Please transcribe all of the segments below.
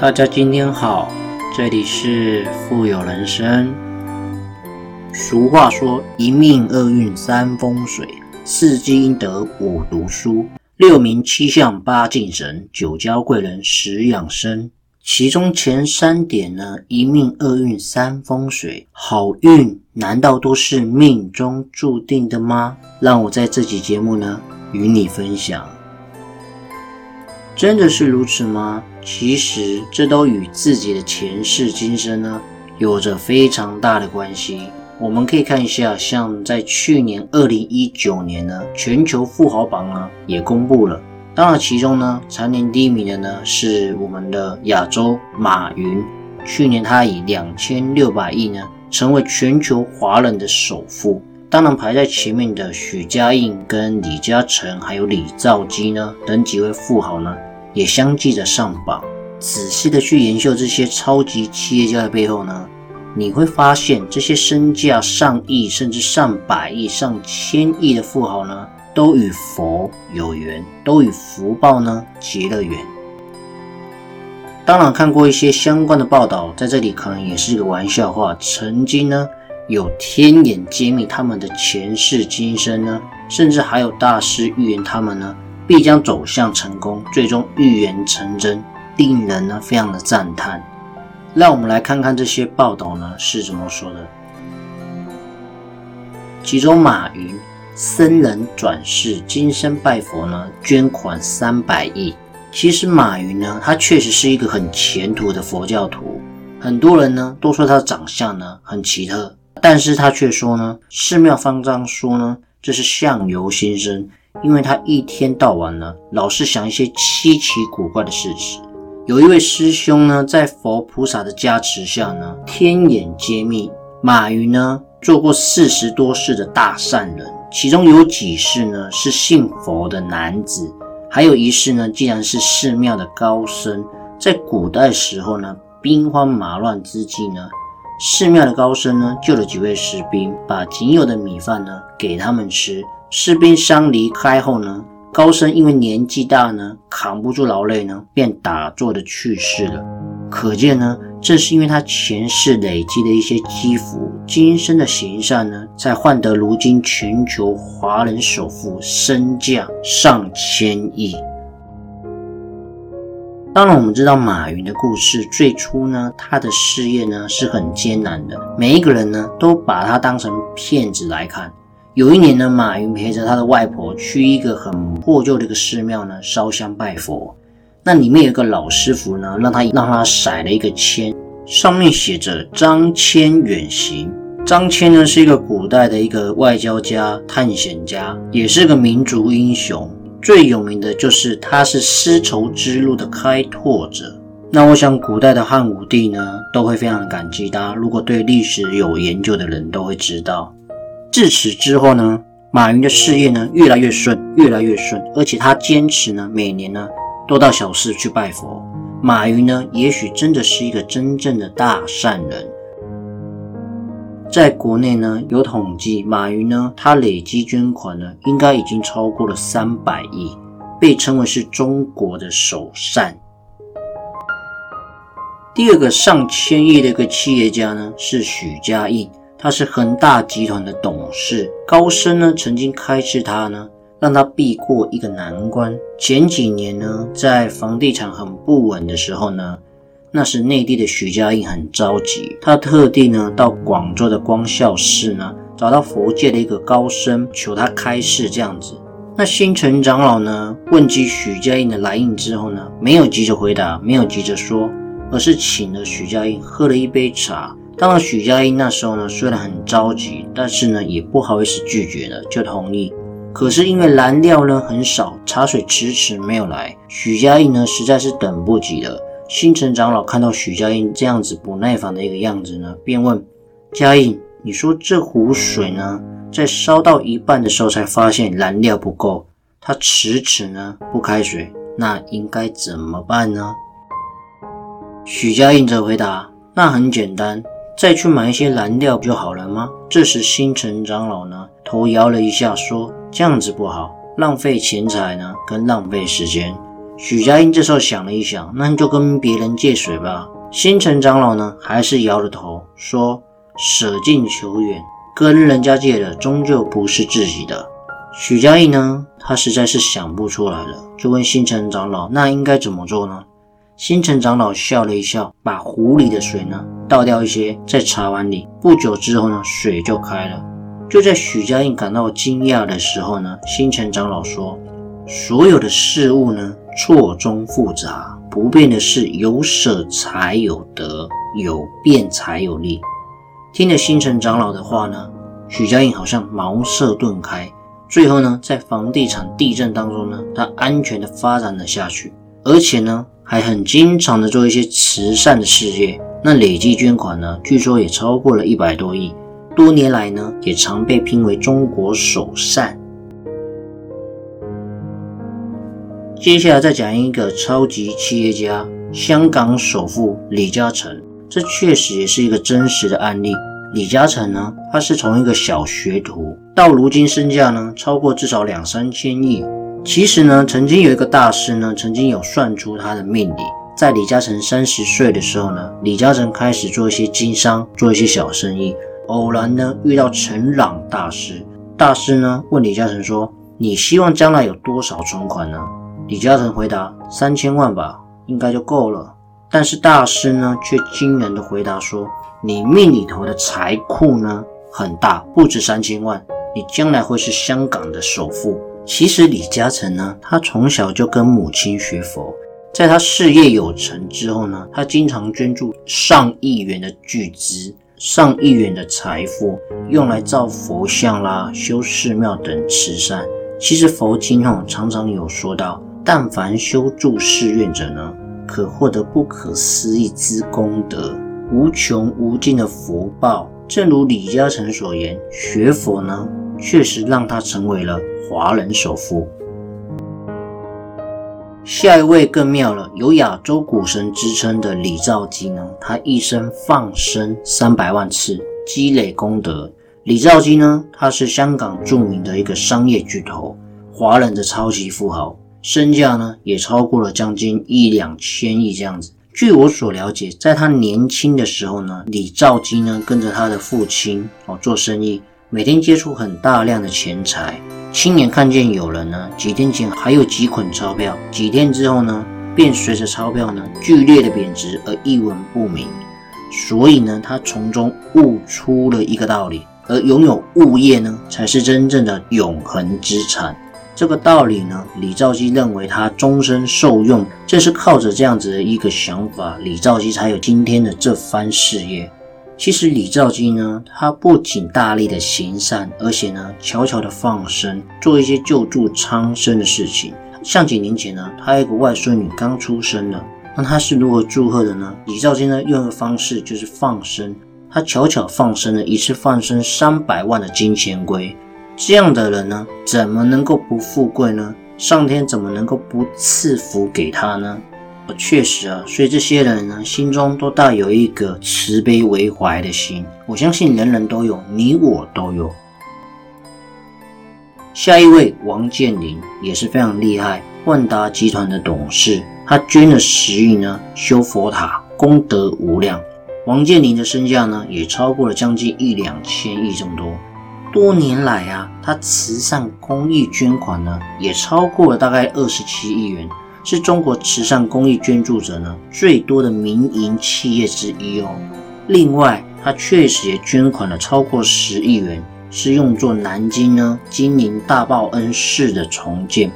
大家今天好，这里是富有人生。俗话说：一命二运三风水，四积阴德五读书，六名七相八敬神，九交贵人十养生。其中前三点呢，一命二运三风水，好运难道都是命中注定的吗？让我在这期节目呢与你分享。真的是如此吗？其实这都与自己的前世今生呢有着非常大的关系。我们可以看一下，像在去年二零一九年呢，全球富豪榜呢也公布了。当然，其中呢蝉联第一名的呢是我们的亚洲马云。去年他以两千六百亿呢成为全球华人的首富。当然，排在前面的许家印、跟李嘉诚还有李兆基呢等几位富豪呢。也相继的上榜。仔细的去研究这些超级企业家的背后呢，你会发现这些身价上亿甚至上百亿、上千亿的富豪呢，都与佛有缘，都与福报呢结了缘。当然，看过一些相关的报道，在这里可能也是一个玩笑话。曾经呢，有天眼揭秘他们的前世今生呢，甚至还有大师预言他们呢。必将走向成功，最终预言成真，令人呢非常的赞叹。让我们来看看这些报道呢是怎么说的。其中，马云僧人转世，今生拜佛呢，捐款三百亿。其实，马云呢，他确实是一个很前途的佛教徒。很多人呢都说他的长相呢很奇特，但是他却说呢，寺庙方丈说呢，这是相由心生。因为他一天到晚呢，老是想一些稀奇古怪的事情。有一位师兄呢，在佛菩萨的加持下呢，天眼揭秘，马云呢做过四十多世的大善人，其中有几世呢是信佛的男子，还有一世呢，竟然是寺庙的高僧。在古代时候呢，兵荒马乱之际呢，寺庙的高僧呢救了几位士兵，把仅有的米饭呢给他们吃。士兵伤离开后呢，高僧因为年纪大呢，扛不住劳累呢，便打坐的去世了。可见呢，正是因为他前世累积的一些积福，今生的行善呢，才换得如今全球华人首富，身价上千亿。当然，我们知道马云的故事，最初呢，他的事业呢是很艰难的，每一个人呢都把他当成骗子来看。有一年呢，马云陪着他的外婆去一个很破旧的一个寺庙呢烧香拜佛。那里面有个老师傅呢，让他让他甩了一个签，上面写着“张骞远行”。张骞呢是一个古代的一个外交家、探险家，也是个民族英雄。最有名的就是他是丝绸之路的开拓者。那我想，古代的汉武帝呢都会非常感激他。如果对历史有研究的人都会知道。自此之后呢，马云的事业呢越来越顺，越来越顺，而且他坚持呢每年呢都到小寺去拜佛。马云呢也许真的是一个真正的大善人。在国内呢有统计，马云呢他累计捐款呢应该已经超过了三百亿，被称为是中国的首善。第二个上千亿的一个企业家呢是许家印。他是恒大集团的董事，高升呢曾经开示他呢，让他避过一个难关。前几年呢，在房地产很不稳的时候呢，那时内地的许家印很着急，他特地呢到广州的光孝寺呢，找到佛界的一个高僧，求他开示这样子。那星辰长老呢问及许家印的来意之后呢，没有急着回答，没有急着说，而是请了许家印喝了一杯茶。当然，许家印那时候呢，虽然很着急，但是呢，也不好意思拒绝了，就同意。可是因为燃料呢很少，茶水迟迟没有来，许家印呢实在是等不及了。星辰长老看到许家印这样子不耐烦的一个样子呢，便问家印：“你说这壶水呢，在烧到一半的时候才发现燃料不够，他迟迟呢不开水，那应该怎么办呢？”许家印则回答：“那很简单。”再去买一些燃料不就好了吗？这时星辰长老呢头摇了一下，说：“这样子不好，浪费钱财呢，跟浪费时间。”许家印这时候想了一想，那你就跟别人借水吧。星辰长老呢，还是摇着头说：“舍近求远，跟人家借的终究不是自己的。”许家印呢，他实在是想不出来了，就问星辰长老：“那应该怎么做呢？”星辰长老笑了一笑，把壶里的水呢倒掉一些在茶碗里。不久之后呢，水就开了。就在许家印感到惊讶的时候呢，星辰长老说：“所有的事物呢，错综复杂，不变的是有舍才有得，有变才有利。”听了星辰长老的话呢，许家印好像茅塞顿开。最后呢，在房地产地震当中呢，他安全的发展了下去，而且呢。还很经常的做一些慈善的事业，那累计捐款呢，据说也超过了一百多亿。多年来呢，也常被评为中国首善。接下来再讲一个超级企业家，香港首富李嘉诚，这确实也是一个真实的案例。李嘉诚呢，他是从一个小学徒，到如今身价呢，超过至少两三千亿。其实呢，曾经有一个大师呢，曾经有算出他的命理。在李嘉诚三十岁的时候呢，李嘉诚开始做一些经商，做一些小生意。偶然呢，遇到陈朗大师。大师呢，问李嘉诚说：“你希望将来有多少存款呢？”李嘉诚回答：“三千万吧，应该就够了。”但是大师呢，却惊人的回答说：“你命里头的财库呢，很大，不止三千万，你将来会是香港的首富。”其实李嘉诚呢，他从小就跟母亲学佛，在他事业有成之后呢，他经常捐助上亿元的巨资、上亿元的财富，用来造佛像啦、修寺庙等慈善。其实佛经哦常常有说到，但凡修筑寺院者呢，可获得不可思议之功德，无穷无尽的福报。正如李嘉诚所言，学佛呢，确实让他成为了。华人首富，下一位更妙了。有亚洲股神之称的李兆基呢，他一生放生三百万次，积累功德。李兆基呢，他是香港著名的一个商业巨头，华人的超级富豪，身价呢也超过了将近一两千亿这样子。据我所了解，在他年轻的时候呢，李兆基呢跟着他的父亲哦做生意，每天接触很大量的钱财。亲眼看见有人呢，几天前还有几捆钞票，几天之后呢，便随着钞票呢剧烈的贬值而一文不名。所以呢，他从中悟出了一个道理：而拥有物业呢，才是真正的永恒资产。这个道理呢，李兆基认为他终身受用，正是靠着这样子的一个想法，李兆基才有今天的这番事业。其实李兆基呢，他不仅大力的行善，而且呢，悄悄的放生，做一些救助苍生的事情。像几年前呢，他有个外孙女刚出生了，那他是如何祝贺的呢？李兆基呢，用的方式就是放生，他悄悄放生了一次放生三百万的金钱龟。这样的人呢，怎么能够不富贵呢？上天怎么能够不赐福给他呢？确实啊，所以这些人呢，心中都带有一个慈悲为怀的心。我相信人人都有，你我都有。下一位王健林也是非常厉害，万达集团的董事，他捐了十亿呢，修佛塔，功德无量。王健林的身价呢，也超过了将近一两千亿这么多。多年来啊，他慈善公益捐款呢，也超过了大概二十七亿元。是中国慈善公益捐助者呢最多的民营企业之一哦。另外，他确实也捐款了超过十亿元，是用作南京呢金陵大报恩寺的重建。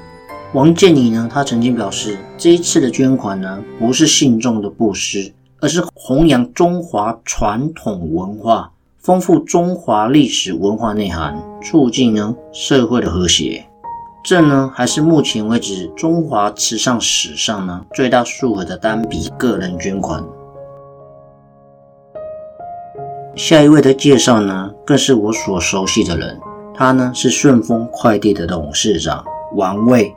王健林呢，他曾经表示，这一次的捐款呢不是信众的布施，而是弘扬中华传统文化，丰富中华历史文化内涵，促进呢社会的和谐。这呢，还是目前为止中华慈善史上呢最大数额的单笔个人捐款。下一位的介绍呢，更是我所熟悉的人，他呢是顺丰快递的董事长王卫。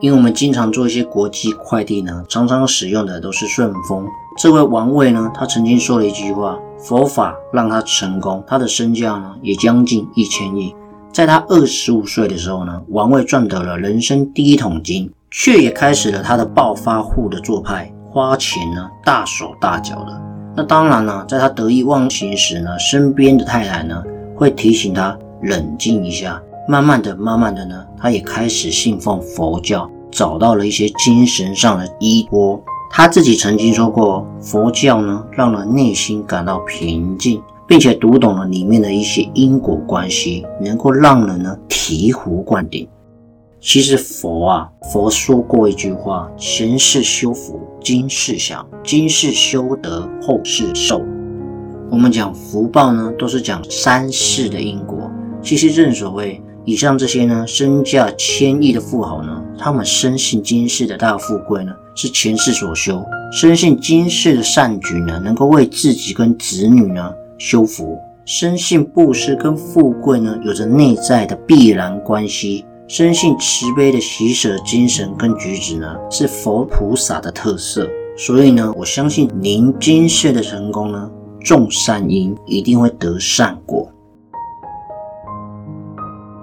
因为我们经常做一些国际快递呢，常常使用的都是顺丰。这位王卫呢，他曾经说了一句话：“佛法让他成功，他的身价呢也将近一千亿。”在他二十五岁的时候呢，王卫赚得了人生第一桶金，却也开始了他的暴发户的做派，花钱呢大手大脚的。那当然呢，在他得意忘形时呢，身边的太太呢会提醒他冷静一下。慢慢的，慢慢的呢，他也开始信奉佛教，找到了一些精神上的依托。他自己曾经说过，佛教呢让人内心感到平静，并且读懂了里面的一些因果关系，能够让人呢醍醐灌顶。其实佛啊，佛说过一句话：前世修福，今世享；今世修德，后世受。我们讲福报呢，都是讲三世的因果。其实正所谓，以上这些呢，身价千亿的富豪呢，他们深信今世的大富贵呢，是前世所修；深信今世的善举呢，能够为自己跟子女呢修福；深信布施跟富贵呢，有着内在的必然关系。深信慈悲的喜舍精神跟举止呢，是佛菩萨的特色。所以呢，我相信您今世的成功呢，种善因一定会得善果。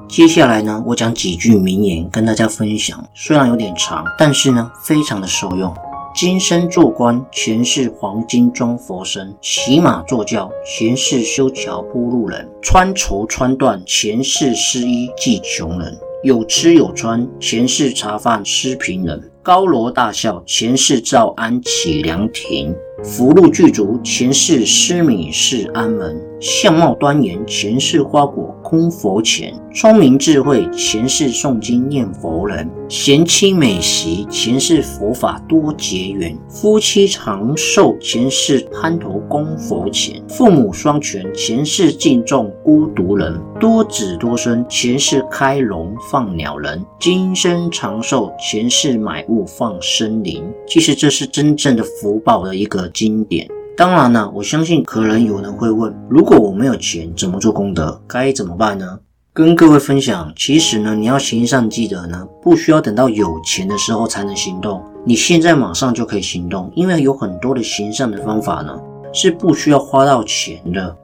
接下来呢，我讲几句名言跟大家分享，虽然有点长，但是呢，非常的受用。今生做官，前世黄金装佛身；骑马坐轿，前世修桥铺路人；穿绸穿缎，前世施衣济穷人。有吃有穿，前世茶饭施贫人；高楼大笑，前世造安起凉亭；福禄具足，前世施米是安门；相貌端严，前世花果空佛前；聪明智慧，前世诵经念佛人；贤妻美媳，前世佛法多结缘；夫妻长寿，前世攀头供佛前；父母双全，前世敬重孤独人；多子多孙，前世开笼。放鸟人，今生长寿，前世买物放生灵。其实这是真正的福报的一个经典。当然呢，我相信可能有人会问：如果我没有钱，怎么做功德？该怎么办呢？跟各位分享，其实呢，你要行善积德呢，不需要等到有钱的时候才能行动，你现在马上就可以行动，因为有很多的行善的方法呢，是不需要花到钱的。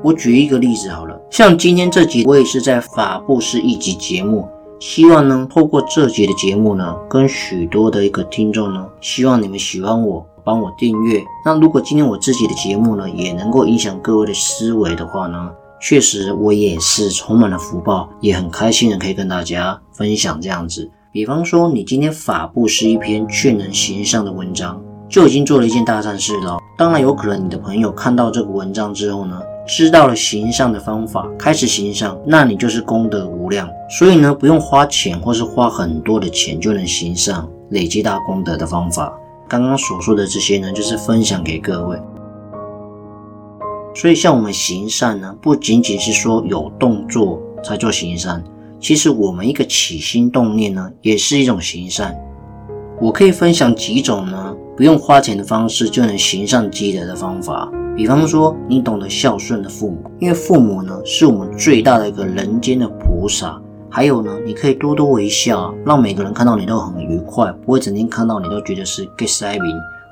我举一个例子好了，像今天这集，我也是在法布施一集节目，希望呢，透过这集的节目呢，跟许多的一个听众呢，希望你们喜欢我，帮我订阅。那如果今天我自己的节目呢，也能够影响各位的思维的话呢，确实我也是充满了福报，也很开心的可以跟大家分享这样子。比方说，你今天法布是一篇劝人行善的文章，就已经做了一件大善事了。当然，有可能你的朋友看到这个文章之后呢。知道了行善的方法，开始行善，那你就是功德无量。所以呢，不用花钱或是花很多的钱就能行善、累积大功德的方法。刚刚所说的这些呢，就是分享给各位。所以，像我们行善呢，不仅仅是说有动作才做行善，其实我们一个起心动念呢，也是一种行善。我可以分享几种呢，不用花钱的方式就能行善积德的方法。比方说，你懂得孝顺的父母，因为父母呢是我们最大的一个人间的菩萨。还有呢，你可以多多微笑，让每个人看到你都很愉快，不会整天看到你都觉得是 get 塞饼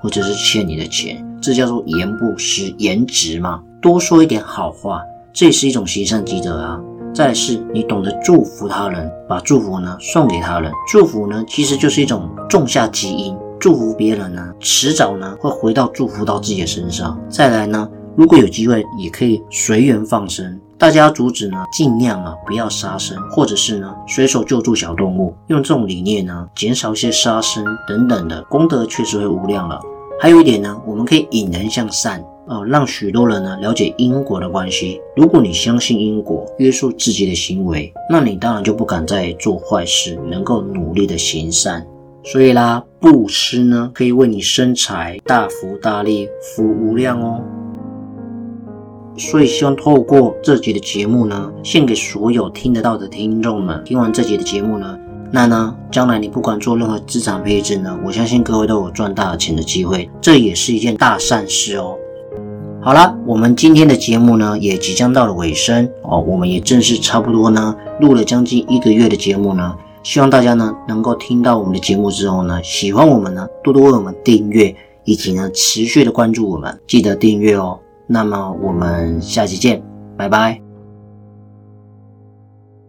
或者是欠你的钱。这叫做言不失颜值嘛，多说一点好话，这也是一种行善积德啊。再是，你懂得祝福他人，把祝福呢送给他人，祝福呢其实就是一种种下基因。祝福别人呢，迟早呢会回到祝福到自己的身上。再来呢，如果有机会，也可以随缘放生。大家阻止呢，尽量啊不要杀生，或者是呢随手救助小动物，用这种理念呢，减少一些杀生等等的功德，确实会无量了。还有一点呢，我们可以引人向善啊，让许多人呢了解因果的关系。如果你相信因果，约束自己的行为，那你当然就不敢再做坏事，能够努力的行善。所以啦，布施呢，可以为你生财大福大利，福无量哦。所以希望透过这集的节目呢，献给所有听得到的听众们。听完这集的节目呢，那呢，将来你不管做任何资产配置呢，我相信各位都有赚大钱的机会，这也是一件大善事哦。好了，我们今天的节目呢，也即将到了尾声哦，我们也正式差不多呢，录了将近一个月的节目呢。希望大家呢能够听到我们的节目之后呢，喜欢我们呢，多多为我们订阅，以及呢持续的关注我们，记得订阅哦。那么我们下期见，拜拜。